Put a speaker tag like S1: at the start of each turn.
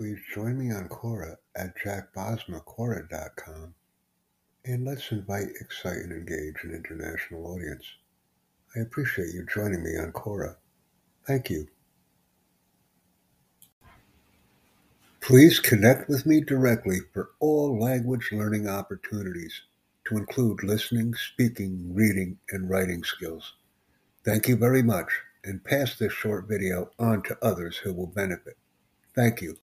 S1: Please join me on Quora at jackbosmaquora.com and let's invite, excite, and engage an international audience. I appreciate you joining me on Quora. Thank you. Please connect with me directly for all language learning opportunities to include listening, speaking, reading, and writing skills. Thank you very much and pass this short video on to others who will benefit. Thank you.